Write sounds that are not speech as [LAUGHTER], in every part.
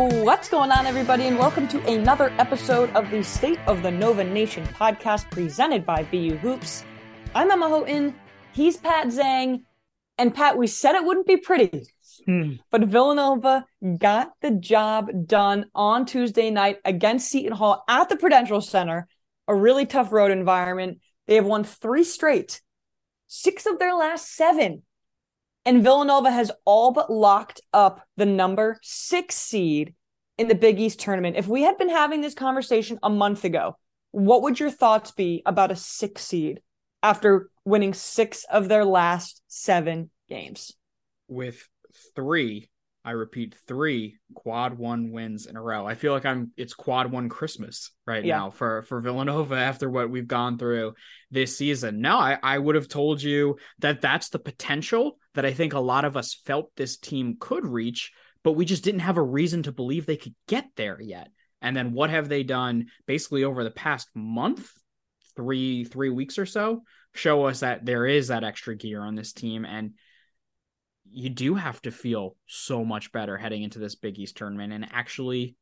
What's going on, everybody, and welcome to another episode of the State of the Nova Nation podcast presented by VU Hoops. I'm Emma Houghton, he's Pat Zhang, and Pat, we said it wouldn't be pretty, Hmm. but Villanova got the job done on Tuesday night against Seton Hall at the Prudential Center, a really tough road environment. They have won three straight, six of their last seven. And Villanova has all but locked up the number six seed in the Big East tournament. If we had been having this conversation a month ago, what would your thoughts be about a six seed after winning six of their last seven games? with three i repeat three quad one wins in a row i feel like i'm it's quad one christmas right Yeah. now for for villanova [LAUGHS] after what we've gone through this season no i i would have told you that that's the potential that i think a lot of us felt this team could reach but we just didn't have a reason to believe they could get there yet and then what have they done basically over the past month three three weeks or so show us that there is that extra gear on this team and you do have to feel so much better heading into this Big East tournament and actually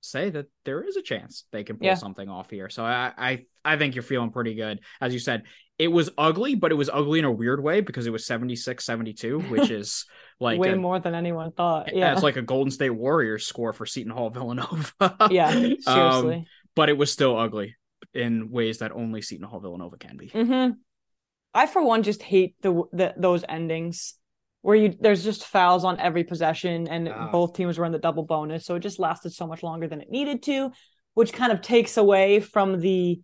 say that there is a chance they can pull Yeah. something off here. So I, I I think you're feeling pretty good. As you said, it was ugly, but it was ugly in a weird way because it was 76-72, which [LAUGHS] is like Way a, more than anyone thought. yeah, it's like a Golden State Warriors score for Seton Hall Villanova. [LAUGHS] yeah, [LAUGHS] Um, seriously. but it was still ugly in ways that only Seton Hall Villanova can be. hmm I, for one, just hate the, the those endings where you there's just fouls on every possession, and Ah. both teams were in the double bonus, so it just lasted so much longer than it needed to, which kind of takes away from the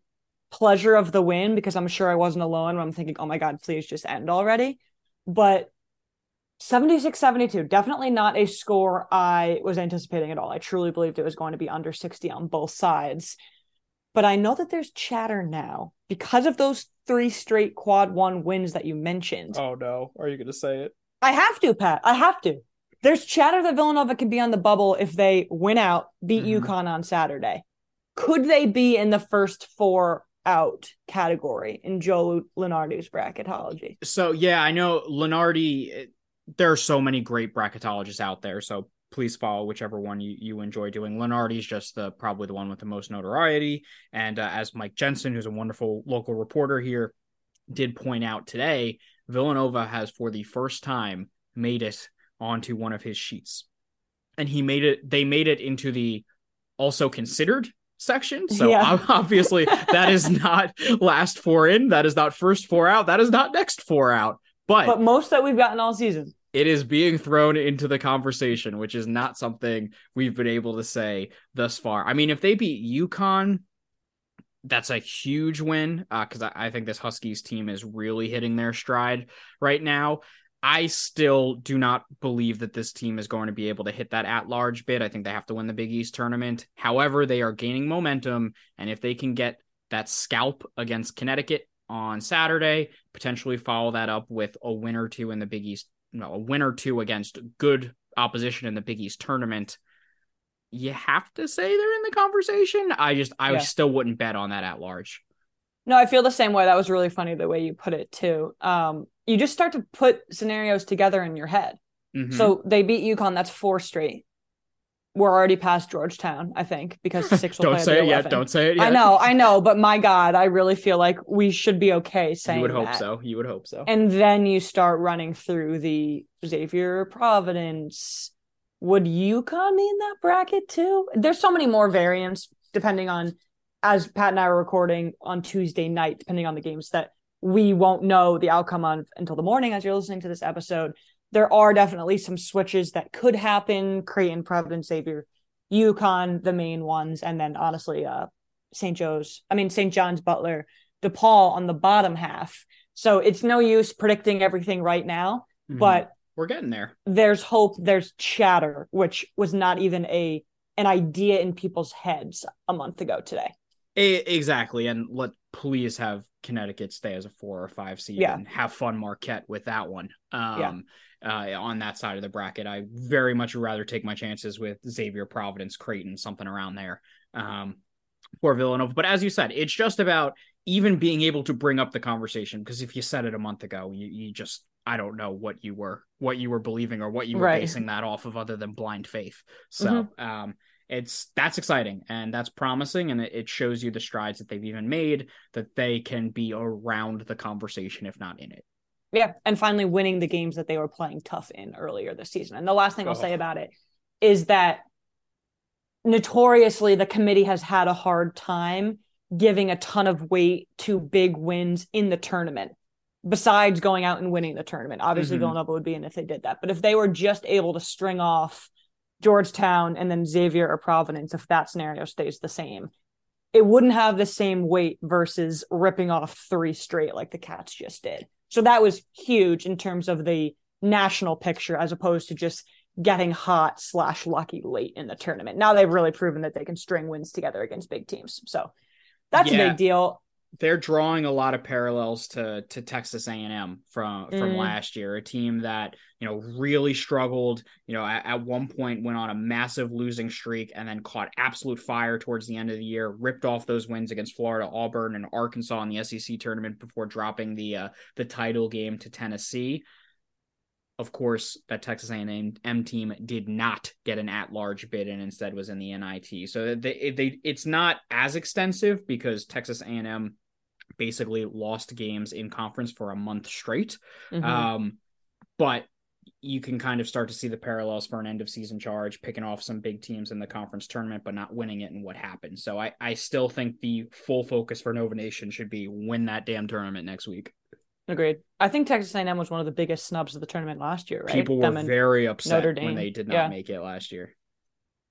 pleasure of the win because I'm sure I wasn't alone I'm thinking, oh my god, please just end already. But 76-72, definitely not a score I was anticipating at all. I truly believed it was going to be under 60 on both sides. But I know that there's chatter now because of those three straight quad one wins that you mentioned. Oh no, are you going to say it? I have to, Pat. I have to. There's chatter that Villanova can be on the bubble if they win out, beat Mhm. UConn on Saturday. Could they be in the first four out category in Joe Lunardi's bracketology? So yeah, I know Lunardi. There are so many great bracketologists out there. So please follow whichever one you, you enjoy doing. Lunardi's just the probably the one with the most notoriety. And uh, as Mike Jensen, who's a wonderful local reporter here, did point out today, Villanova has for the first time made it onto one of his sheets, and he made it. They made it into the also considered section. So Yeah. [LAUGHS] obviously that is not last four in. That is not first four out. That is not next four out. But, But most that we've gotten all season. it is being thrown into the conversation, which is not something we've been able to say thus far. I mean, if they beat UConn, that's a huge win uh, because I, I think this Huskies team is really hitting their stride right now. I still do not believe that this team is going to be able to hit that at large bid. I think they have to win the Big East tournament. However, they are gaining momentum. And if they can get that scalp against Connecticut on Saturday, potentially follow that up with a win or two in the Big East, no, a win or two against good opposition in the Big East tournament, you have to say they're in the conversation. I just, I Yeah. still wouldn't bet on that at large. No, I feel the same way. That was really funny the way you put it too. Um, you just start to put scenarios together in your head. Mhm. So they beat UConn. That's four straight. We're already past Georgetown, I think, because [LAUGHS] six will don't play say it yet. Don't say it yet. I know, I [LAUGHS] know, but my God, I really feel like we should be okay saying You would hope that. so. You would hope so. And then you start running through the Xavier Providence. Would UConn be in that bracket too? There's so many more variants depending on, as Pat and I are recording on Tuesday night, depending on the games that we won't know the outcome on until the morning as you're listening to this episode. There are definitely some switches that could happen. Creighton, Providence, Xavier, UConn, the main ones, and then honestly, uh, St. Joe's. I mean St. John's, Butler, DePaul on the bottom half. So it's no use predicting everything right now, Mhm. but we're getting there. there's hope, there's chatter, which was not even a an idea in people's heads a month ago today. E- exactly. And let please have Connecticut stay as a four or five seed Yeah. and have fun Marquette with that one. Um, uh, on that side of the bracket, I very much rather take my chances with Xavier, Providence, Creighton, something around there. Um, for Villanova. But as you said, it's just about even being able to bring up the conversation because if you said it a month ago, you, you just I don't know what you were what you were believing or what you were Right. basing that off of other than blind faith. So Mm-hmm. um it's that's exciting and that's promising and it, shows you the strides that they've even made that they can be around the conversation if not in it. Yeah, and finally winning the games that they were playing tough in earlier this season. And the last thing I'll Oh. say about it is that notoriously the committee has had a hard time giving a ton of weight to big wins in the tournament. Besides going out and winning the tournament, obviously Mhm. Villanova would be in if they did that. But if they were just able to string off Georgetown and then Xavier or Providence, if that scenario stays the same, it wouldn't have the same weight versus ripping off three straight like the Cats just did. So that was huge in terms of the national picture as opposed to just getting hot slash lucky late in the tournament. Now they've really proven that they can string wins together against big teams. So that's a big deal. They're drawing a lot of parallels to to Texas A&M from from Mm. last year, a team that you know really struggled. You know, at, at one point went on a massive losing streak and then caught absolute fire towards the end of the year. Ripped off those wins against Florida, Auburn, and Arkansas in the SEC tournament before dropping the uh, the title game to Tennessee. Of course, that Texas A&M team did not get an at-large bid and instead was in the NIT. So they, they it's not as extensive because Texas A&M basically lost games in conference for a month straight. Mhm. Um, but you can kind of start to see the parallels for an end of season charge, picking off some big teams in the conference tournament, but not winning it and what happened. So I, I still think the full focus for Nova Nation should be win that damn tournament next week. Agreed. I think Texas A&M was one of the biggest snubs of the tournament last year, right? People were very upset Notre when they did not Yeah. make it last year.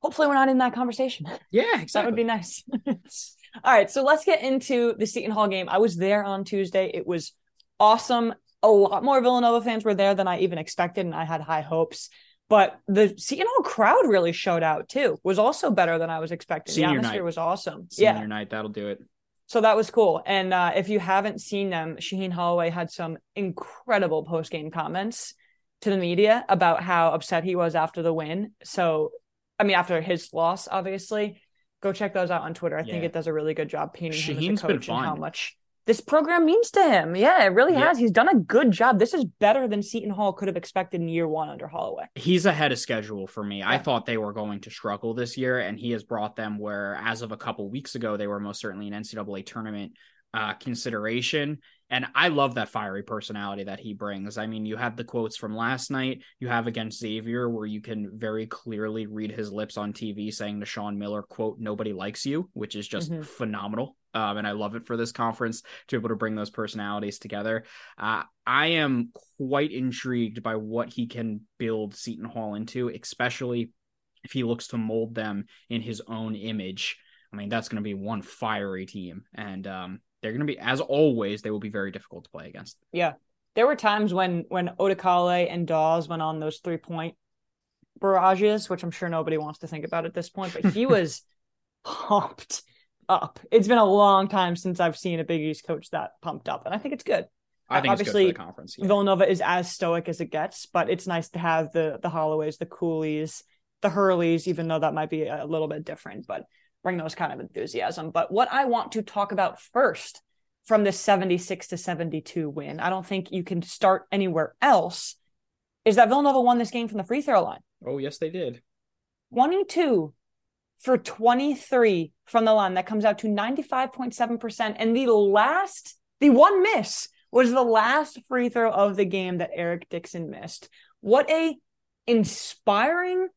Hopefully we're not in that conversation. [LAUGHS] Yeah, exactly. That would be nice. [LAUGHS] All right, so let's get into the Seton Hall game. I was there on Tuesday. It was awesome. A lot more Villanova fans were there than I even expected, and I had high hopes. But the Seton Hall crowd really showed out too. Was also better than I was expecting. Senior the atmosphere night. was awesome. Senior yeah, night, that'll do it. So that was cool. And uh, if you haven't seen them, Shaheen Holloway had some incredible post game comments to the media about how upset he was after the win. So, I mean, after his loss, obviously, go check those out on Twitter. I think it does a really good job painting him as a coach and how much this program means to him. Yeah, it really Yeah. has. He's done a good job. This is better than Seton Hall could have expected in year one under Holloway. he's ahead of schedule for me. I thought they were going to struggle this year, and he has brought them where, as of a couple weeks ago, they were most certainly an NCAA tournament uh, consideration. And I love that fiery personality that he brings. I mean, you have the quotes from last night, you have against Xavier, where you can very clearly read his lips on TV saying to Sean Miller, quote, nobody likes you, which is just Mhm. phenomenal. Um, and I love it for this conference to be able to bring those personalities together. Uh, I am quite intrigued by what he can build Seton Hall into, especially if he looks to mold them in his own image. I mean, that's going to be one fiery team, and um, they're going to be, as always, they will be very difficult to play against. Yeah. There were times when when Odukale and Dawes went on those three point barrages, which I'm sure nobody wants to think about at this point, but he [LAUGHS] was pumped up. It's been a long time since I've seen a Big East coach that pumped up, and I think it's good. I think Obviously, it's good for the conference. yeah. Villanova is as stoic as it gets, but it's nice to have the the Holloways, the Cooleys, the Hurleys, even though that might be a little bit different, but bring those kind of enthusiasm. But what I want to talk about first from this 76 to 72 win, I don't think you can start anywhere else, is that Villanova won this game from the free throw line. Oh, yes, they did. 22 for 23 from the line. That comes out to 95.7%. And the last, the one miss was the last free throw of the game that Eric Dixon missed. What a inspiring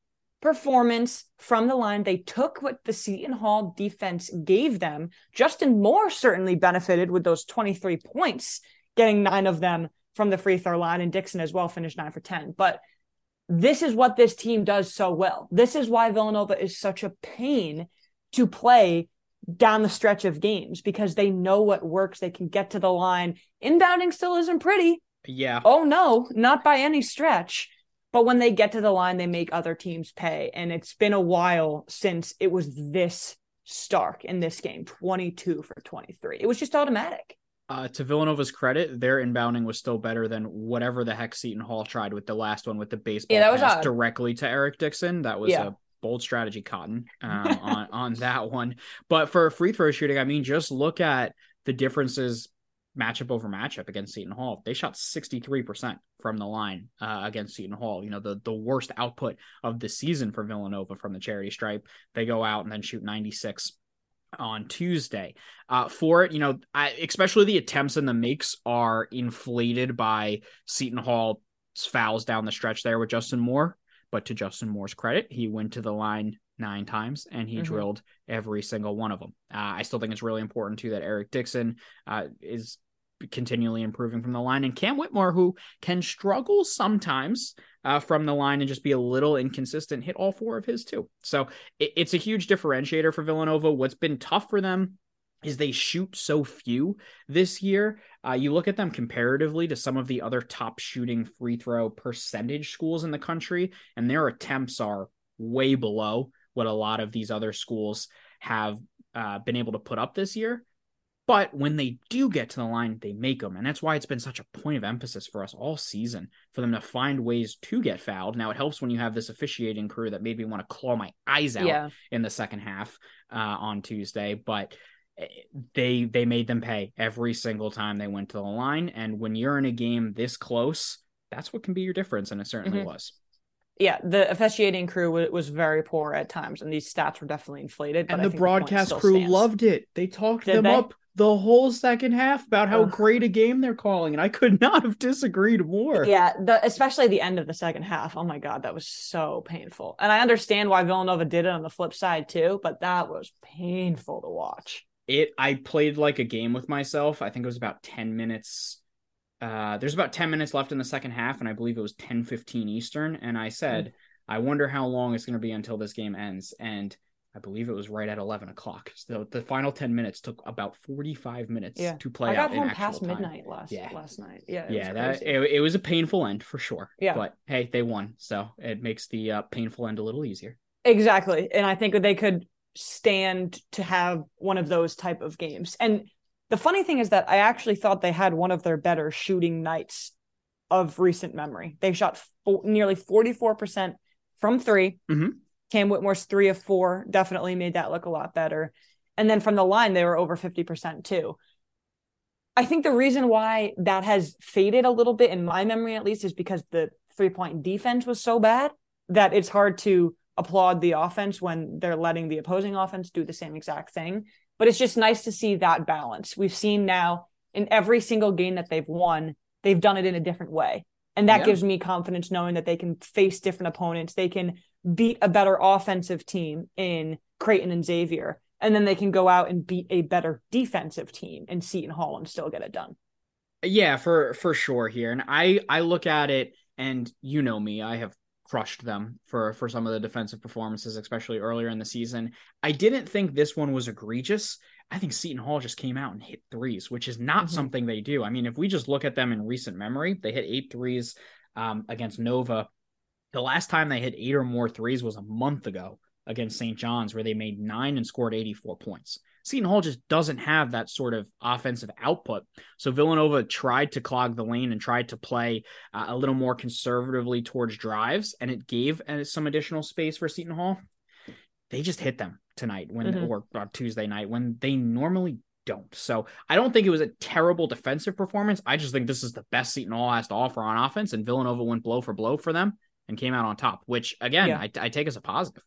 performance from the line. They took what the Seton Hall defense gave them. Justin Moore certainly benefited with those 23 points, getting nine of them from the free throw line, and Dixon as well finished nine for 10. But this is what this team does so well. This is why Villanova is such a pain to play down the stretch of games because they know what works. They can get to the line. Inbounding still isn't pretty. Yeah. Oh no, not by any stretch. But when they get to the line, they make other teams pay. And it's been a while since it was this stark in this game 22 for 23. It was just automatic. Uh, to Villanova's credit, their inbounding was still better than whatever the heck Seton Hall tried with the last one with the baseball Yeah, that was directly to Eric Dixon. That was Yeah. a bold strategy, Cotton, um, [LAUGHS] on on that one. But for free throw shooting, I mean, just look at the differences matchup over matchup against Seton Hall. They shot 63% from the line uh, against Seton Hall. You know, the, the worst output of the season for Villanova from the charity stripe. They go out and then shoot 96 on Tuesday. Uh, for it, you know, I, especially the attempts and the makes are inflated by Seton Hall's fouls down the stretch there with Justin Moore. But to Justin Moore's credit, he went to the line nine times and he mm-hmm. drilled every single one of them. Uh, I still think it's really important too that Eric Dixon uh, is continually improving from the line and Cam Whitmore, who can struggle sometimes uh, from the line and just be a little inconsistent, hit all four of his too. So it, it's a huge differentiator for Villanova. What's been tough for them is they shoot so few this year. Uh, you look at them comparatively to some of the other top shooting free throw percentage schools in the country, and their attempts are way below what a lot of these other schools have uh, been able to put up this year. But when they do get to the line, they make them. And that's why it's been such a point of emphasis for us all season for them to find ways to get fouled. Now, it helps when you have this officiating crew that made me want to claw my eyes out yeah. in the second half uh, on Tuesday. But eh, they they made them pay every single time they went to the line. And when you're in a game this close, that's what can be your difference. And it certainly mm-hmm. was yeah, the officiating crew was very poor at times, and these stats were definitely inflated. and the broadcast the crew stands. loved it. They talked Did them they? up the whole second half about how Ugh. great a game they're calling, and I could [LAUGHS] not have disagreed more. Yeah, the, especially the end of the second half. Oh my god, that was so painful. And I understand why Villanova did it on the flip side too, but that was painful to watch. It. I played like a game with myself. I think it was about ten minutes uh, there's about 10 minutes left in the second half, and I believe it was 10 15 Eastern. And I said, mm. I wonder how long it's going to be until this game ends. And I believe it was right at 11 o'clock. So the final 10 minutes took about 45 minutes yeah. to play out. I got home past time. midnight last yeah. last night. Yeah. It yeah. That, it, it, was a painful end for sure. Yeah. But hey, they won. So it makes the uh, painful end a little easier. Exactly. And I think they could stand to have one of those type of games. And the funny thing is that I actually thought they had one of their better shooting nights of recent memory. They shot fo- nearly 44% from 3 mm-hmm. Cam Whitmore's three of four definitely made that look a lot better. And then from the line, they were over 50% too. I think the reason why that has faded a little bit in my memory, at least, is because the three point defense was so bad that it's hard to applaud the offense when they're letting the opposing offense do the same exact thing. But it's just nice to see that balance. We've seen now in every single game that they've won, they've done it in a different way. And that yeah. gives me confidence knowing that they can face different opponents. They can beat a better offensive team in Creighton and Xavier. And then they can go out and beat a better defensive team in Seton Hall and still get it done. Yeah, for for sure here. And I I look at it and you know me, I have crushed them for for some of the defensive performances, especially earlier in the season. I didn't think this one was egregious. I think Seton Hall just came out and hit threes, which is not mm-hmm. something they do. I mean, if we just look at them in recent memory, they hit eight threes um, against Nova. The last time they hit eight or more threes was a month ago against St. John's, where they made nine and scored 84 points. Seton Hall just doesn't have that sort of offensive output. So Villanova tried to clog the lane and tried to play uh, a little more conservatively towards drives, and it gave uh, some additional space for Seton Hall. They just hit them tonight when mm-hmm. or, or Tuesday night when they normally don't. So I don't think it was a terrible defensive performance. I just think this is the best Seton Hall has to offer on offense, and Villanova went blow for blow for them and came out on top, which again yeah. I, I take as a positive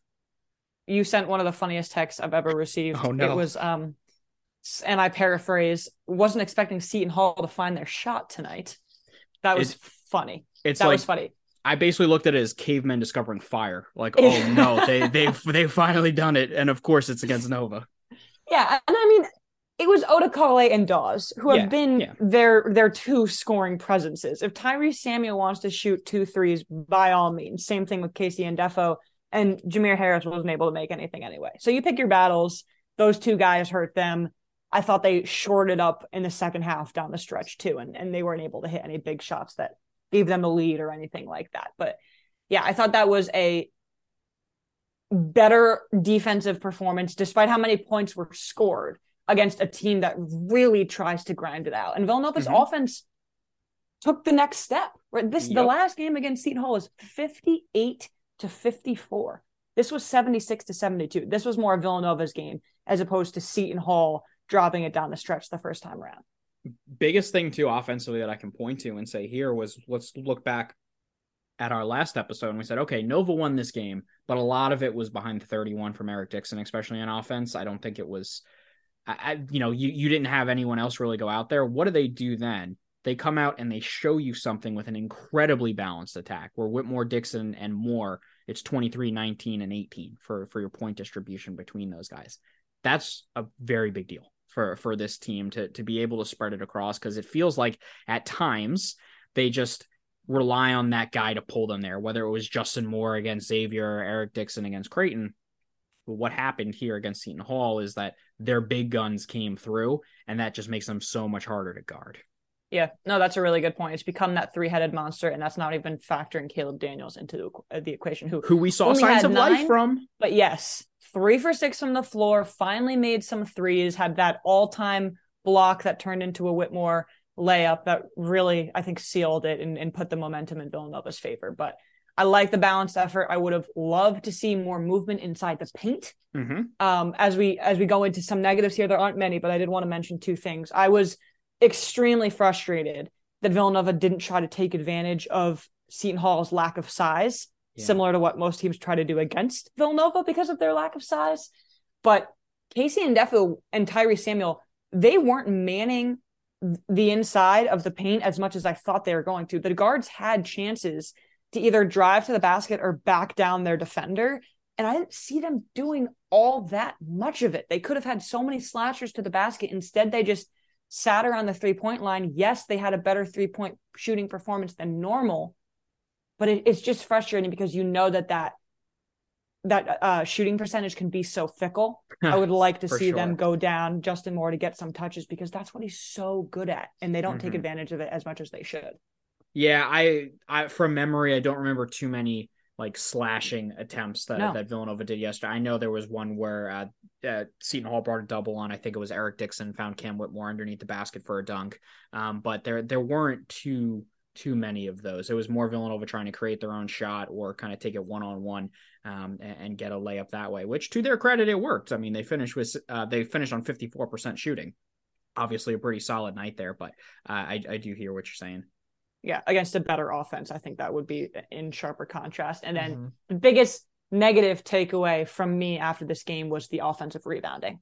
you sent one of the funniest texts I've ever received. Oh no. It was um and I paraphrase, wasn't expecting Seton Hall to find their shot tonight. That was it's, funny. It's that like, was funny. I basically looked at it as cavemen discovering fire. Like, oh [LAUGHS] no, they they've they've finally done it. And of course it's against Nova. Yeah. And I mean, it was Odukale and Dawes who have yeah, been yeah. their their two scoring presences. If Tyrese Samuel wants to shoot two threes, by all means. Same thing with KC Ndefo. and Jamir Harris wasn't able to make anything anyway. So you pick your battles. Those two guys hurt them. I thought they shorted up in the second half down the stretch too, and, and they weren't able to hit any big shots that gave them a lead or anything like that. But yeah, I thought that was a better defensive performance, despite how many points were scored against a team that really tries to grind it out. And Villanova's mm-hmm. offense took the next step. Right, this yep. the last game against Seton Hall was fifty eight to 54. This was 76 to 72. This was more Villanova's game as opposed to Seton Hall dropping it down the stretch the first time around. biggest thing too offensively that I can point to and say here was let's look back at our last episode and we said, okay, Nova won this game, but a lot of it was behind the 31 from Eric Dixon, especially on offense. I don't think it was, I, you know, you, you didn't have anyone else really go out there. What do they do then? They come out and they show you something with an incredibly balanced attack where Whitmore, Dixon, and Moore, it's 23, 19, and 18 for, for your point distribution between those guys. That's a very big deal for, for this team to, to be able to spread it across because it feels like at times they just rely on that guy to pull them there, whether it was Justin Moore against Xavier or Eric Dixon against Creighton. But what happened here against Seton Hall is that their big guns came through, and that just makes them so much harder to guard. Yeah, no, that's a really good point. It's become that three-headed monster, and that's not even factoring Caleb Daniels into the, the equation, who who we saw signs of nine, life from. But yes, three for six from the floor. Finally made some threes. Had that all-time block that turned into a Whitmore layup that really, I think, sealed it and, and put the momentum in Villanova's favor. But I like the balanced effort. I would have loved to see more movement inside the paint. Mm-hmm. Um, as we as we go into some negatives here, there aren't many, but I did want to mention two things. I was extremely frustrated that Villanova didn't try to take advantage of Seton Hall's lack of size, yeah. similar to what most teams try to do against Villanova because of their lack of size. But KC Ndefo and Tyrese Samuel, they weren't manning the inside of the paint as much as I thought they were going to. The guards had chances to either drive to the basket or back down their defender. And I didn't see them doing all that much of it. They could have had so many slashers to the basket. Instead, they just sat around the three point line. Yes, they had a better three point shooting performance than normal, but it, it's just frustrating because you know that that that uh, shooting percentage can be so fickle. [LAUGHS] I would like to see sure. them go down Justin Moore to get some touches because that's what he's so good at, and they don't mm-hmm. take advantage of it as much as they should. Yeah, I, I from memory, I don't remember too many like slashing attempts that, no. that Villanova did yesterday. I know there was one where uh, uh, Seton Hall brought a double on. I think it was Eric Dixon found Cam Whitmore underneath the basket for a dunk. Um, but there there weren't too too many of those. It was more Villanova trying to create their own shot or kind of take it one on one and, and, get a layup that way. Which, to their credit, it worked. I mean, they finished with uh, they finished on fifty four percent shooting. Obviously, a pretty solid night there, but uh, I I do hear what you're saying. Yeah, against a better offense, I think that would be in sharper contrast. And then mm-hmm. the biggest negative takeaway from me after this game was the offensive rebounding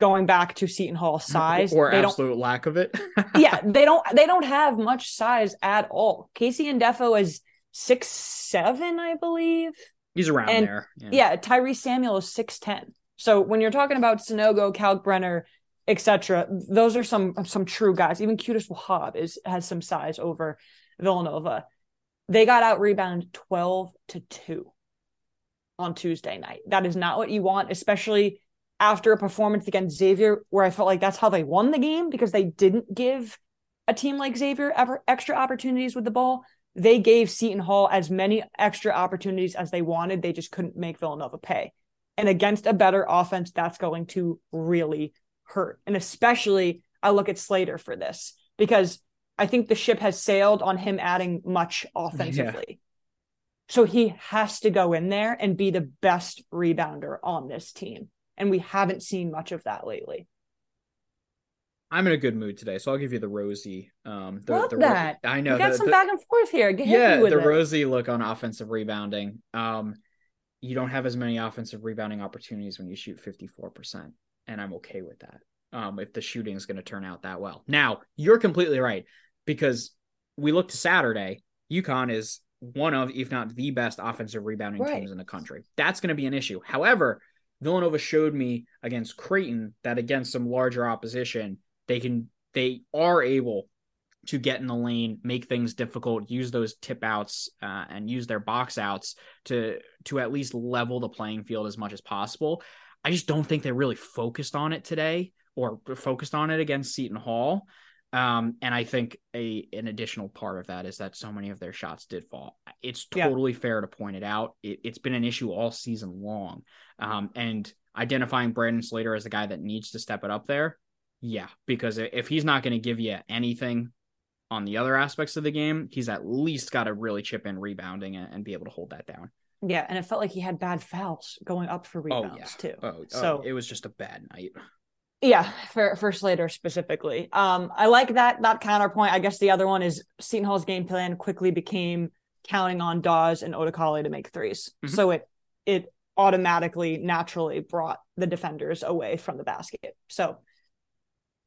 going back to Seton Hall size or absolute lack of it. [LAUGHS] yeah, they don't they don't have much size at all. KC Ndefo is six seven, I believe. He's around and, there. Yeah. yeah, Tyrese Samuel is six ten. So when you're talking about Sanogo, Kalkbrenner, etc., those are some some true guys. Even Qudus Wahab is has some size over Villanova. They got out rebounded twelve to two on Tuesday night. That is not what you want, especially after a performance against Xavier where I felt like that's how they won the game because they didn't give a team like Xavier ever extra opportunities with the ball. They gave Seton Hall as many extra opportunities as they wanted. They just couldn't make Villanova pay. And against a better offense, that's going to really hurt. And especially, I look at Slater for this because I think the ship has sailed on him adding much offensively. Yeah. So he has to go in there and be the best rebounder on this team and we haven't seen much of that lately. I'm in a good mood today, so I'll give you the rosy. Um, the, Love the, that. I know. We got the, some the, back and forth here. Get yeah, the it. rosy look on offensive rebounding. Um, you don't have as many offensive rebounding opportunities when you shoot 54%, and I'm okay with that. Um, if the shooting is going to turn out that well. Now, you're completely right because we look to Saturday. UConn is one of, if not the best offensive rebounding right. teams in the country. That's going to be an issue. However, Villanova showed me against Creighton that against some larger opposition, they can they are able to get in the lane, make things difficult, use those tip outs uh, and use their box outs to to at least level the playing field as much as possible. I just don't think they really focused on it today or focused on it against Seton Hall. Um, and I think a an additional part of that is that so many of their shots did fall. It's totally yeah. fair to point it out. It, has been an issue all season long. Um, and identifying Brandon Slater as the guy that needs to step it up there, yeah, because if he's not going to give you anything on the other aspects of the game, he's at least got to really chip in rebounding and, and, be able to hold that down. Yeah, and it felt like he had bad fouls going up for rebounds oh, yeah. too. Oh, so oh, it was just a bad night. Yeah, for for Slater specifically. Um, I like that that counterpoint. I guess the other one is Seton Hall's game plan quickly became counting on Dawes and Odukale to make 3s mm-hmm. So it it automatically naturally brought the defenders away from the basket. So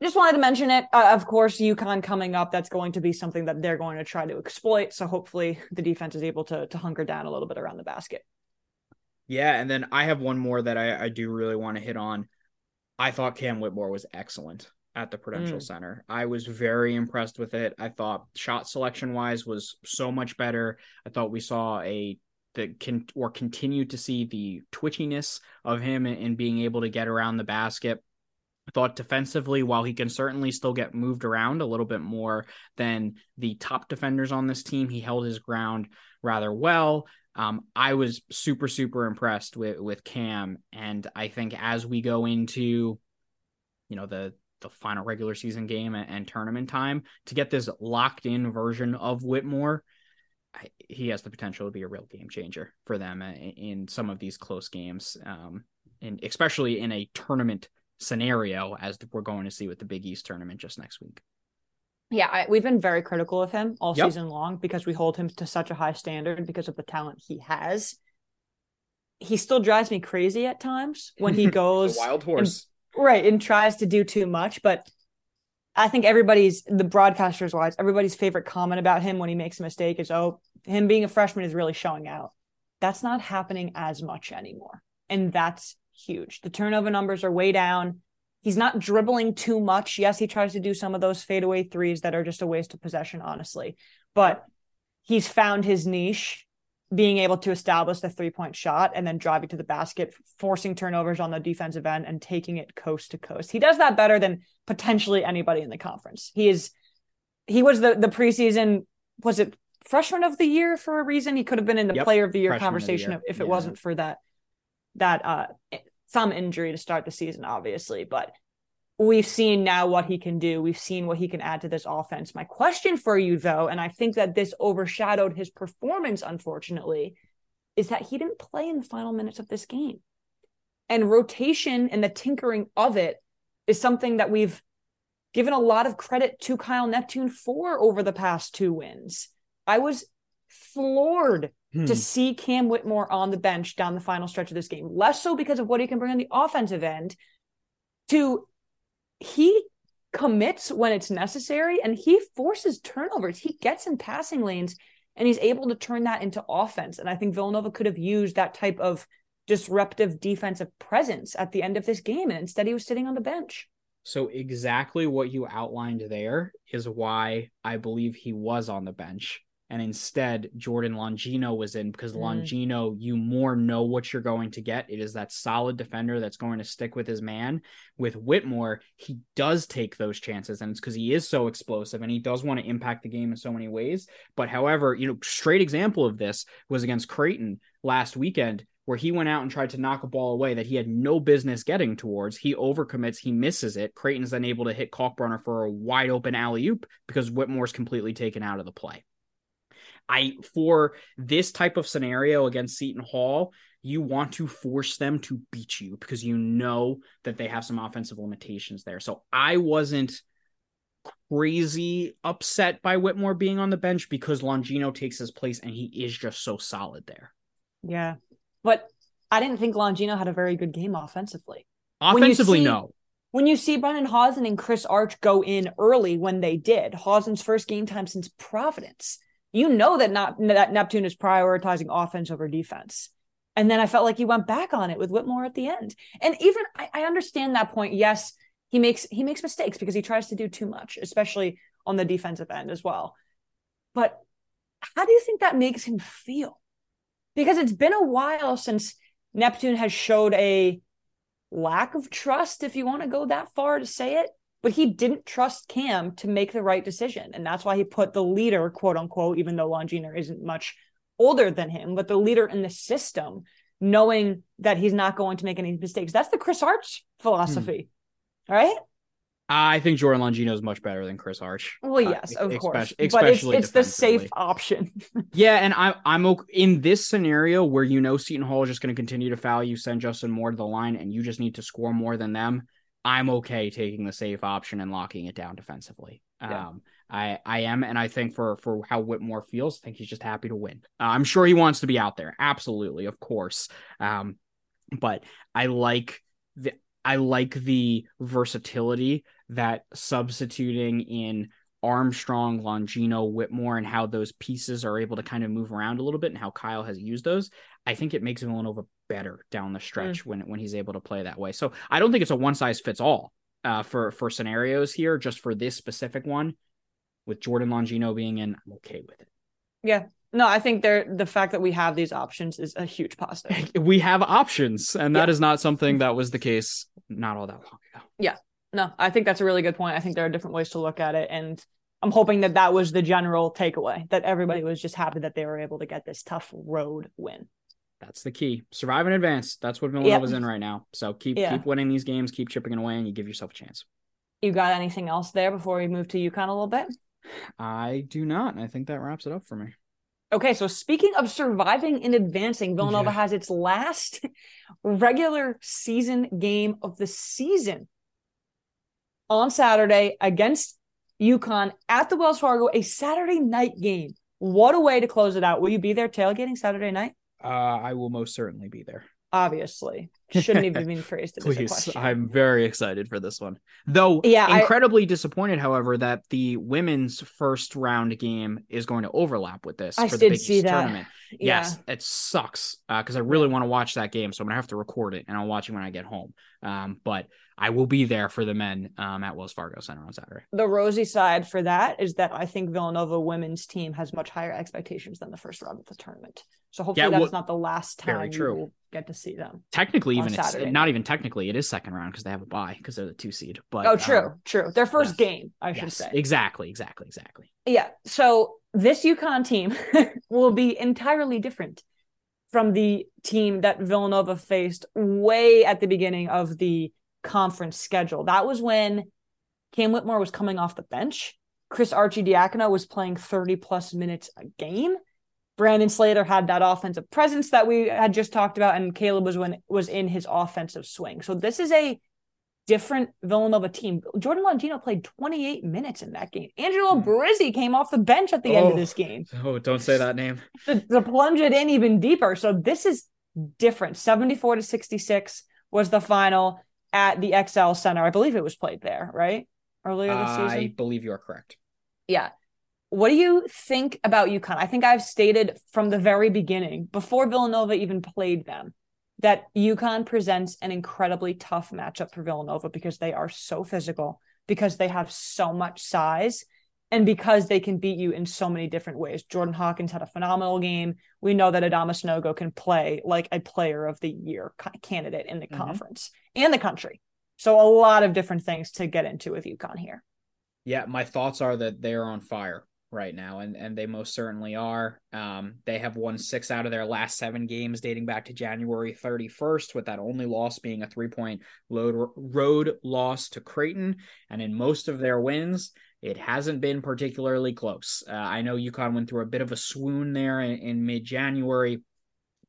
just wanted to mention it. Uh, of course, UConn coming up, that's going to be something that they're going to try to exploit. So hopefully the defense is able to to hunker down a little bit around the basket. Yeah, and then I have one more that I, I do really want to hit on. I thought Cam Whitmore was excellent at the Prudential mm. Center. I was very impressed with it. I thought shot selection wise was so much better. I thought we saw a the can or continue to see the twitchiness of him and being able to get around the basket. Thought defensively, while he can certainly still get moved around a little bit more than the top defenders on this team, he held his ground rather well. Um, I was super, super impressed with with Cam, and I think as we go into, you know, the the final regular season game and, and tournament time to get this locked in version of Whitmore, I, he has the potential to be a real game changer for them in, in some of these close games, um, and especially in a tournament scenario as we're going to see with the Big East tournament just next week. Yeah, I, we've been very critical of him all yep. season long because we hold him to such a high standard because of the talent he has. He still drives me crazy at times when he [LAUGHS] goes wild horse, and, right, and tries to do too much. But I think everybody's the broadcasters wise, everybody's favorite comment about him when he makes a mistake is, "Oh, him being a freshman is really showing out." That's not happening as much anymore, and that's huge. The turnover numbers are way down He's not dribbling too much. Yes, he tries to do some of those fadeaway threes that are just a waste of possession, honestly. But he's found his niche, being able to establish the three point shot and then driving to the basket, forcing turnovers on the defensive end and taking it coast to coast. He does that better than potentially anybody in the conference. He is, he was the the preseason, was it freshman of the year for a reason? He could have been in the yep. player of the year conversation the year. if it yeah. wasn't for that that uh some injury to start the season, obviously, but we've seen now what he can do. We've seen what he can add to this offense. My question for you, though, and I think that this overshadowed his performance, unfortunately, is that he didn't play in the final minutes of this game. And rotation and the tinkering of it is something that we've given a lot of credit to Kyle Neptune for over the past two wins. I was floored hmm. to see Cam Whitmore on the bench down the final stretch of this game. Less so because of what he can bring on the offensive end, to he commits when it's necessary and he forces turnovers. He gets in passing lanes and he's able to turn that into offense. And I think Villanova could have used that type of disruptive defensive presence at the end of this game. And instead, he was sitting on the bench. So, exactly what you outlined there is why I believe he was on the bench and instead Jordan Longino was in because mm. Longino, you more know what you're going to get. It is that solid defender that's going to stick with his man. With Whitmore, he does take those chances, and it's because he is so explosive and he does want to impact the game in so many ways. But however, you know, straight example of this was against Creighton last weekend. Where he went out and tried to knock a ball away that he had no business getting towards. He overcommits, he misses it. Creighton's then able to hit Kalkbrenner for a wide open alley oop because Whitmore's completely taken out of the play. I for this type of scenario against Seton Hall, you want to force them to beat you because you know that they have some offensive limitations there. So I wasn't crazy upset by Whitmore being on the bench because Longino takes his place and he is just so solid there. Yeah. But I didn't think Longino had a very good game offensively. Offensively, see, no. When you see Brendan Hausen and Chris Arch go in early when they did, Hausen's first game time since Providence you know that not that Neptune is prioritizing offense over defense. And then I felt like he went back on it with Whitmore at the end. And even I, I understand that point. Yes, he makes he makes mistakes because he tries to do too much, especially on the defensive end as well. But how do you think that makes him feel? Because it's been a while since Neptune has showed a lack of trust, if you want to go that far to say it, but he didn't trust Cam to make the right decision. And that's why he put the leader, quote unquote, even though Longino isn't much older than him, but the leader in the system, knowing that he's not going to make any mistakes. That's the Chris Arch philosophy, hmm. right? I think Jordan Longino is much better than Chris Arch. Well, uh, yes, uh, of course, but it's, it's the safe option. [LAUGHS] yeah, and I, I'm okay, in this scenario where you know Seton Hall is just going to continue to foul you, send Justin Moore to the line, and you just need to score more than them I'm okay taking the safe option and locking it down defensively. Yeah. Um, I I am, and I think for for how Whitmore feels, I think he's just happy to win. Uh, I'm sure he wants to be out there, absolutely, of course. Um, but I like the I like the versatility that substituting in Armstrong, Longino, Whitmore, and how those pieces are able to kind of move around a little bit and how Kyle has used those. I think it makes Villanova better down the stretch mm. when when he's able to play that way. So I don't think it's a one size fits all uh, for for scenarios here. Just for this specific one, with Jordan Longino being in, I'm okay with it. Yeah. No, I think there the fact that we have these options is a huge positive. [LAUGHS] we have options, and that yeah. is not something that was the case not all that long ago. Yeah. No, I think that's a really good point. I think there are different ways to look at it, and I'm hoping that that was the general takeaway that everybody was just happy that they were able to get this tough road win. That's the key. Survive in advance. That's what Villanova's yep. in right now. So keep yeah. keep winning these games, keep chipping away, and you give yourself a chance. You got anything else there before we move to UConn a little bit? I do not. I think that wraps it up for me. Okay, so speaking of surviving and advancing, Villanova yeah. has its last regular season game of the season on Saturday against UConn at the Wells Fargo, a Saturday night game. What a way to close it out. Will you be there tailgating Saturday night? Uh, I will most certainly be there obviously shouldn't even been [LAUGHS] phrased as Please, a question. I'm very excited for this one. Though yeah, incredibly I, disappointed, however, that the women's first round game is going to overlap with this I for the Big East that. tournament. Yeah. Yes, it sucks because uh, I really want to watch that game, so I'm gonna have to record it and I'll watch it when I get home. Um, but I will be there for the men um, at Wells Fargo Center on Saturday. The rosy side for that is that I think Villanova women's team has much higher expectations than the first round of the tournament. So hopefully yeah, well, that's not the last time you will get to see them. Technically, even it's not even technically, it is second round because they have a bye because they're the two seed. But oh, true, um, true. Their first yes, game, I should say. Exactly, exactly, exactly. Yeah. So this UConn team [LAUGHS] will be entirely different from the team that Villanova faced way at the beginning of the conference schedule. That was when Cam Whitmore was coming off the bench. Chris Arcidiacono was playing 30 plus minutes a game. Brandon Slater had that offensive presence that we had just talked about, and Caleb was when was in his offensive swing. So this is a different Villanova team. Jordan Longino played 28 minutes in that game. Angelo hmm. Brizzi came off the bench at the oh, end of this game. Oh, don't say that name. [LAUGHS] to, to plunge it in even deeper. So this is different. 74 to 66 was the final at the XL Center. I believe it was played there, right? Earlier this season. I believe you are correct. Yeah. What do you think about UConn? I think I've stated from the very beginning, before Villanova even played them, that UConn presents an incredibly tough matchup for Villanova because they are so physical, because they have so much size, and because they can beat you in so many different ways. Jordan Hawkins had a phenomenal game. We know that Adama Sanogo can play like a player of the year candidate in the mm-hmm. conference and the country. So a lot of different things to get into with UConn here. Yeah, my thoughts are that they're on fire right now, and and they most certainly are. Um, they have won six out of their last seven games, dating back to January 31st, with that only loss being a three point road road loss to Creighton, and in most of their wins. It hasn't been particularly close. Uh, I know UConn went through a bit of a swoon there in, in mid January,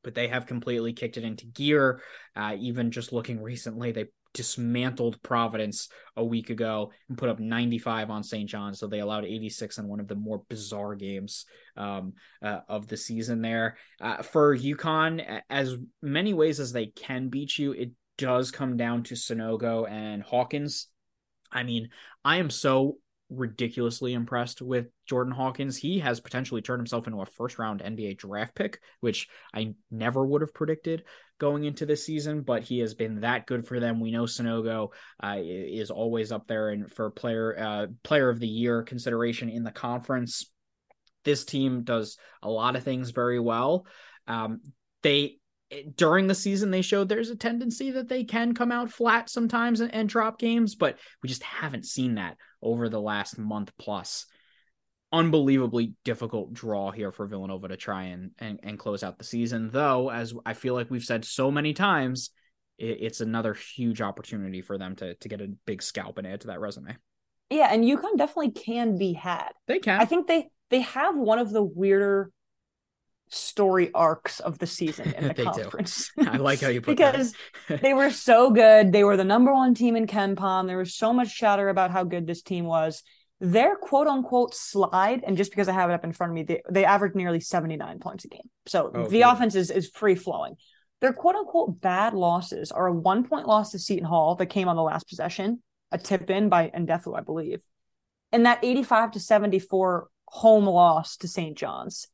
but they have completely kicked it into gear. Uh, even just looking recently, they dismantled Providence a week ago and put up 95 on St. John. So they allowed 86 in one of the more bizarre games um, uh, of the season there. Uh, for UConn, as many ways as they can beat you, it does come down to Sanogo and Hawkins. I mean, I am so ridiculously impressed with Jordan Hawkins. He has potentially turned himself into a first round NBA draft pick, which I never would have predicted going into this season, but he has been that good for them. We know Sanogo uh, is always up there and for player uh, player of the year consideration in the conference. This team does a lot of things very well. Um, they during the season they showed there's a tendency that they can come out flat sometimes and, and, drop games but we just haven't seen that over the last month plus. Unbelievably difficult draw here for villanova to try and, and, and close out the season though as i feel like we've said so many times it, it's another huge opportunity for them to, to get a big scalp and add to that resume. Yeah and UConn definitely can be had. They can. I think they they have one of the weirder story arcs of the season in the [LAUGHS] They do. conference. I like how you put because they were so good. They were the number one team in KenPom. There was so much chatter about how good this team was. Their quote unquote slide, and just because I have it up in front of me, they, they averaged nearly 79 points a game. So Oh, the good. offense is, is free flowing. Their quote unquote bad losses are a one point loss to Seton Hall that came on the last possession, a tip in by Ndefo, I believe, and that 85 to 74 home loss to St. John's.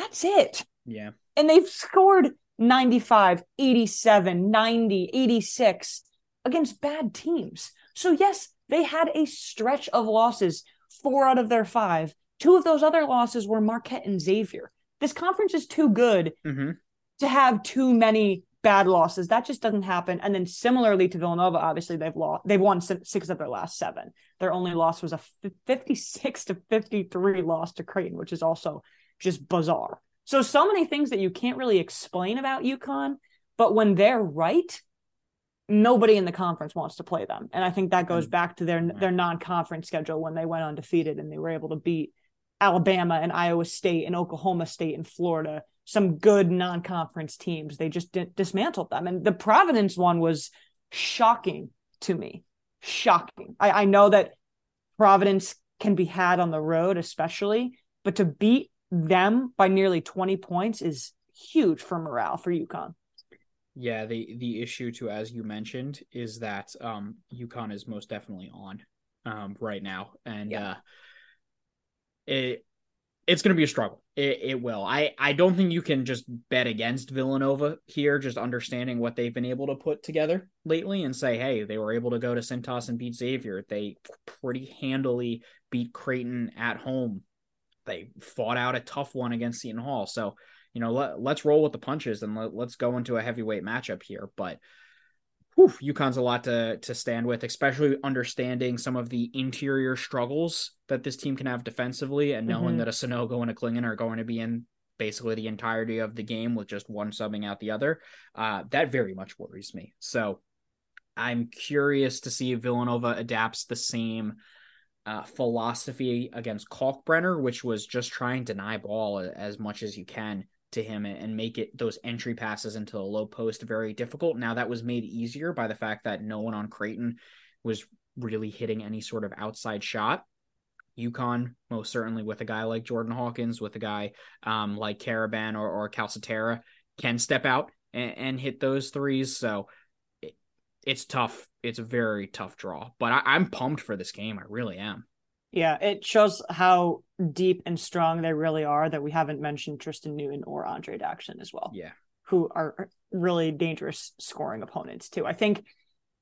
That's it yeah. and they've scored 95, 87, 90, 86 against bad teams. So, yes, they had a stretch of losses, four out of their five. Two of those other losses were Marquette and Xavier. This conference is too good hmm to have too many bad losses. That just doesn't happen. And then similarly to Villanova, obviously they've lost. They've won six of their last seven. Their only loss was a 56 to 53 loss to Creighton, which is also just bizarre. So so many things that you can't really explain about UConn, but when they're right, nobody in the conference wants to play them. And I think that goes mm. back to their their non-conference schedule when they went undefeated and they were able to beat Alabama and Iowa State and Oklahoma State and Florida, some good non-conference teams. They just di- dismantled them. And the Providence one was shocking to me. Shocking. I, I know that Providence can be had on the road, especially, but to beat them by nearly 20 points is huge for morale for UConn. Yeah, the the issue too, as you mentioned, is that um UConn is most definitely on um right now. And Yeah. uh it it's gonna be a struggle. It it will. I, I don't think you can just bet against Villanova here, just understanding what they've been able to put together lately and say, hey, they were able to go to Cintas and beat Xavier. They pretty handily beat Creighton at home. They fought out a tough one against Seton Hall. So you know, let, let's roll with the punches and let, let's go into a heavyweight matchup here. But whew, UConn's a lot to to stand with, especially understanding some of the interior struggles that this team can have defensively, and knowing Mhm. that a Sanogo and a Clingan are going to be in basically the entirety of the game with just one subbing out the other. Uh, that very much worries me. So I'm curious to see if Villanova adapts the same uh, philosophy against Kalkbrenner, which was just try and deny ball as much as you can to him and make it those entry passes into the low post very difficult. Now that was made easier by the fact that no one on Creighton was really hitting any sort of outside shot. UConn, most certainly with a guy like Jordan Hawkins, with a guy um, like Karaban or, or Calcaterra, can step out and, and hit those threes. So it, it's tough. It's a very tough draw, but I, I'm pumped for this game. I really am. Yeah, it shows how deep and strong they really are that we haven't mentioned Tristen Newton or Andre Jackson as well. Yeah. who are really dangerous scoring opponents too. I think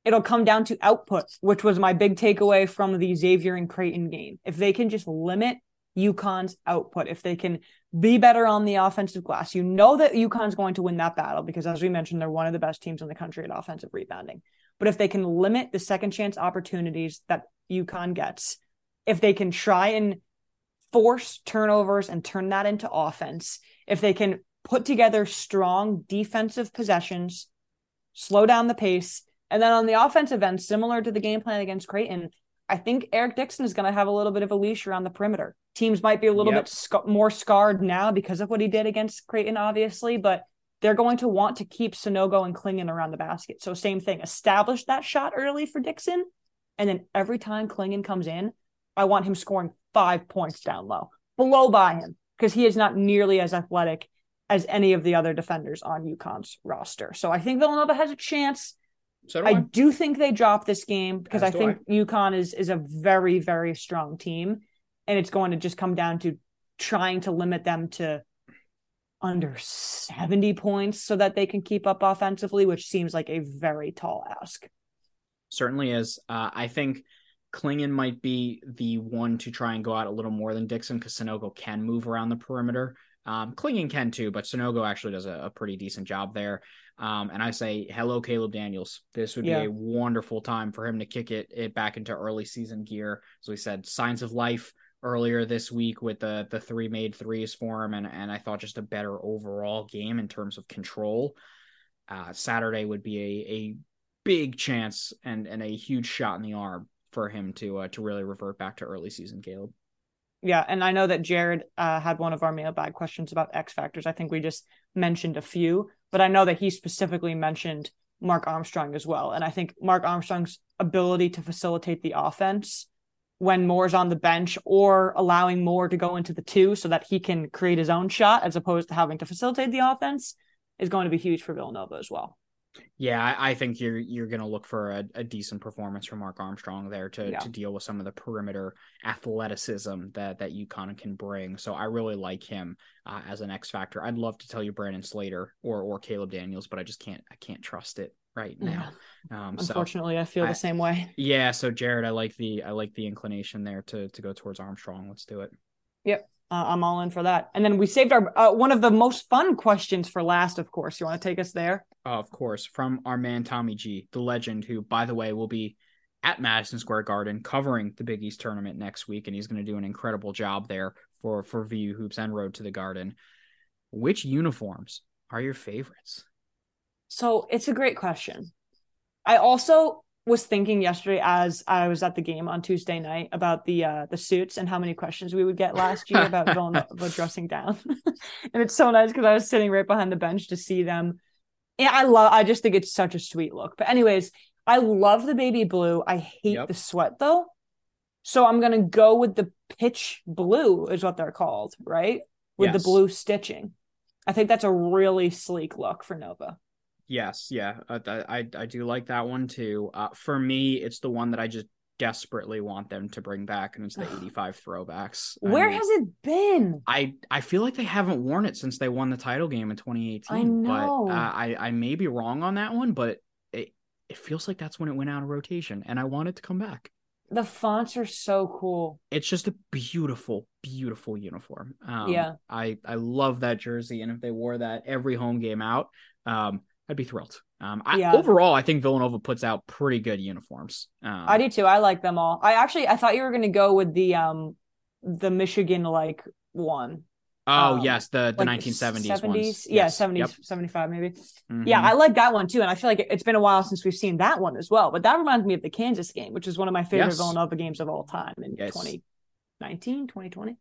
it'll come down to output, which was my big takeaway from the Xavier and Creighton game. If they can just limit UConn's output, if they can be better on the offensive glass, you know that UConn's going to win that battle because, as we mentioned, they're one of the best teams in the country at offensive rebounding. But if they can limit the second chance opportunities that UConn gets, if they can try and force turnovers and turn that into offense, if they can put together strong defensive possessions, slow down the pace, and then on the offensive end, similar to the game plan against Creighton, I think Eric Dixon is going to have a little bit of a leash around the perimeter. Teams might be a little Yep. bit sc- more scarred now because of what he did against Creighton, obviously, but they're going to want to keep Sanogo and Clingan around the basket. So same thing, establish that shot early for Dixon, and then every time Clingan comes in, I want him scoring five points down low, below by him, because he is not nearly as athletic as any of the other defenders on UConn's roster. So I think Villanova has a chance. So do I I. do think they drop this game because As I think UConn is is a very very strong team, and it's going to just come down to trying to limit them to under 70 points so that they can keep up offensively, which seems like a very tall ask. certainly is. Uh, I think Clingan might be the one to try and go out a little more than Dixon because Sanogo can move around the perimeter. Um, Clingan can too, but Sanogo actually does a, a pretty decent job there. Um, and I say, hello, Caleb Daniels. This would Yeah. be a wonderful time for him to kick it, it back into early season gear. So we said signs of life earlier this week with the the three made threes for him, and and I thought just a better overall game in terms of control. Uh, Saturday would be a a big chance and and a huge shot in the arm for him to uh, to really revert back to early season Caleb. Yeah, and I know that Jared uh, had one of our mailbag questions about X factors. I think we just mentioned a few, but I know that he specifically mentioned Mark Armstrong as well. And I think Mark Armstrong's ability to facilitate the offense when Moore's on the bench or allowing Moore to go into the two so that he can create his own shot as opposed to having to facilitate the offense is going to be huge for Villanova as well. Yeah, I, I think you're you're going to look for a, a, decent performance from Mark Armstrong there to yeah. to deal with some of the perimeter athleticism that that UConn can bring. So I really like him uh, as an X factor. I'd love to tell you Brandon Slater or or Caleb Daniels, but I just can't I can't trust it right now. Yeah. Um, Unfortunately, so I feel the same way. Yeah, so Jared, I like the I like the inclination there to to go towards Armstrong. Let's do it. Yep. Uh, I'm all in for that. And then we saved our uh, one of the most fun questions for last, of course. You want to take us there? of course, from our man Tommy G, the legend, who, by the way, will be at Madison Square Garden covering the Big East tournament next week, and he's going to do an incredible job there for for VU hoops and Road to the Garden. Which uniforms are your favorites? So it's a great question. I also was thinking yesterday as I was at the game on Tuesday night about the uh the suits and how many questions we would get last year about [LAUGHS] Villanova dressing down. [LAUGHS] and it's so nice because I was sitting right behind the bench to see them. Yeah, I love I just think it's such a sweet look. But anyways, I love the baby blue. I hate yep. the sweat though. So I'm gonna go with the pitch blue, is what they're called, right? With yes. the blue stitching. I think that's a really sleek look for Nova. Yes, yeah, I, I, I do like that one too. Uh, for me, it's the one that I just desperately want them to bring back, and it's the [SIGHS] '85 throwbacks. Where I mean, has it been? I I feel like they haven't worn it since they won the title game in 2018. I know. But uh, I I may be wrong on that one, but it it feels like that's when it went out of rotation, and I want it to come back. The fonts are so cool. It's just a beautiful, beautiful uniform. Um, yeah, I I love that jersey, and if they wore that every home game out, um, I'd be thrilled. Um, I, yeah. overall, I think Villanova puts out pretty good uniforms. Um, I do too. I like them all. I actually, I thought you were going to go with the um, the Michigan like one. Oh um, yes, the the 1970s 70s, ones. Yeah. 70s, yep. 75 maybe. Mm-hmm. Yeah, I like that one too, and I feel like it's been a while since we've seen that one as well. But that reminds me of the Kansas game, which is one of my favorite yes. Villanova games of all time in yes. 2019, 2020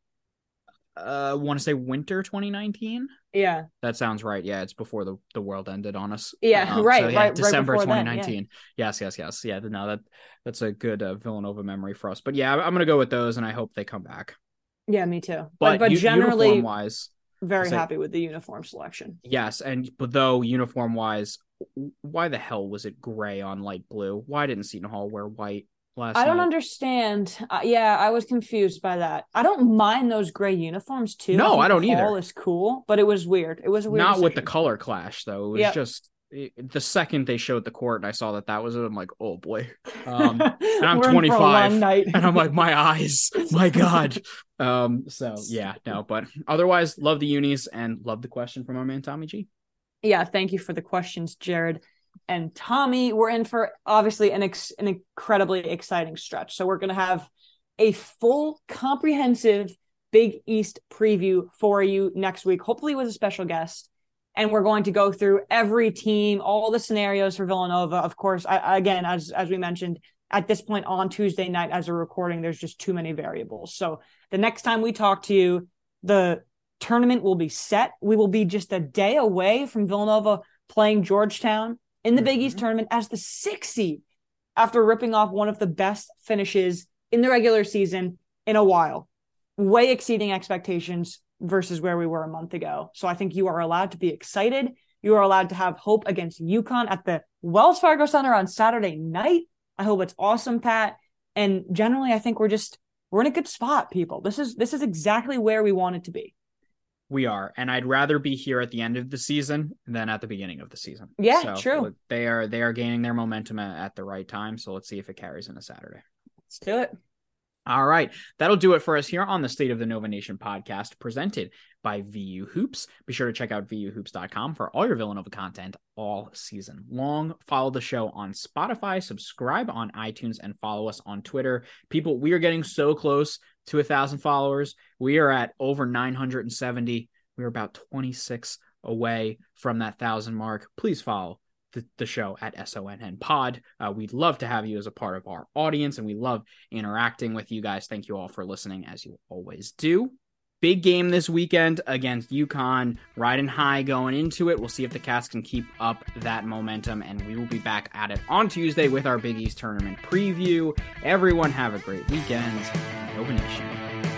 uh want to say winter 2019 yeah. That sounds right. Yeah it's before the the world ended on us. Yeah um, right so, yeah, right december right 2019 then, yeah. yes yes yes. Yeah no that that's a good uh, villanova memory for us. But yeah i'm gonna go with those and i hope they come back. Yeah me too. But, but, but u- generally wise very happy with the uniform selection. Yes and but though uniform wise why the hell was it gray on light blue? Why didn't seton hall wear white last I don't night. understand. Uh, yeah, I was confused by that. I don't mind those gray uniforms too. No, I, I don't either. All is cool, but it was weird. It was weird. Not decision. with the color clash though. It was yep. just it, the second they showed the court and I saw that that was it. I'm like, oh boy. [LAUGHS] Um, and I'm 25, and I'm like, my eyes, [LAUGHS] my god. Um, so yeah, no, [LAUGHS] but otherwise, love the unis and love the question from our man Tommy G. Yeah, thank you for the questions, Jared and Tommy. We're in for obviously an ex- an incredibly exciting stretch. So we're going to have a full, comprehensive Big East preview for you next week, hopefully with a special guest. And we're going to go through every team, all the scenarios for Villanova. Of course, I, again, as as we mentioned, at this point on Tuesday night as a recording, there's just too many variables. So the next time we talk to you, the tournament will be set. We will be just a day away from Villanova playing Georgetown in the Big East mm-hmm. tournament as the sixth seed after ripping off one of the best finishes in the regular season in a while, way exceeding expectations versus where we were a month ago. So I think you are allowed to be excited. You are allowed to have hope against UConn at the Wells Fargo Center on Saturday night. I hope it's awesome, Pat. And generally, I think we're just we're in a good spot, people. This is this is exactly where we want it to be. We are, and I'd rather be here at the end of the season than at the beginning of the season. Yeah, so true. They are they are gaining their momentum at the right time. So let's see if it carries into Saturday. Let's do it. All right. That'll do it for us here on the State of the Nova Nation podcast presented by VU Hoops. Be sure to check out VUHoops.com for all your Villanova content all season long. Follow the show on Spotify, subscribe on iTunes, and follow us on Twitter. People, we are getting so close to a thousand followers. We are at over 970. We're about 26 away from that thousand mark. Please follow the, the show at SONN Pod. Uh, we'd love to have you as a part of our audience, and we love interacting with you guys. Thank you all for listening, as you always do. Big game this weekend against UConn, riding high going into it. We'll see if the Cats can keep up that momentum, and we will be back at it on Tuesday with our Big East tournament preview. Everyone have a great weekend. Nova Nation.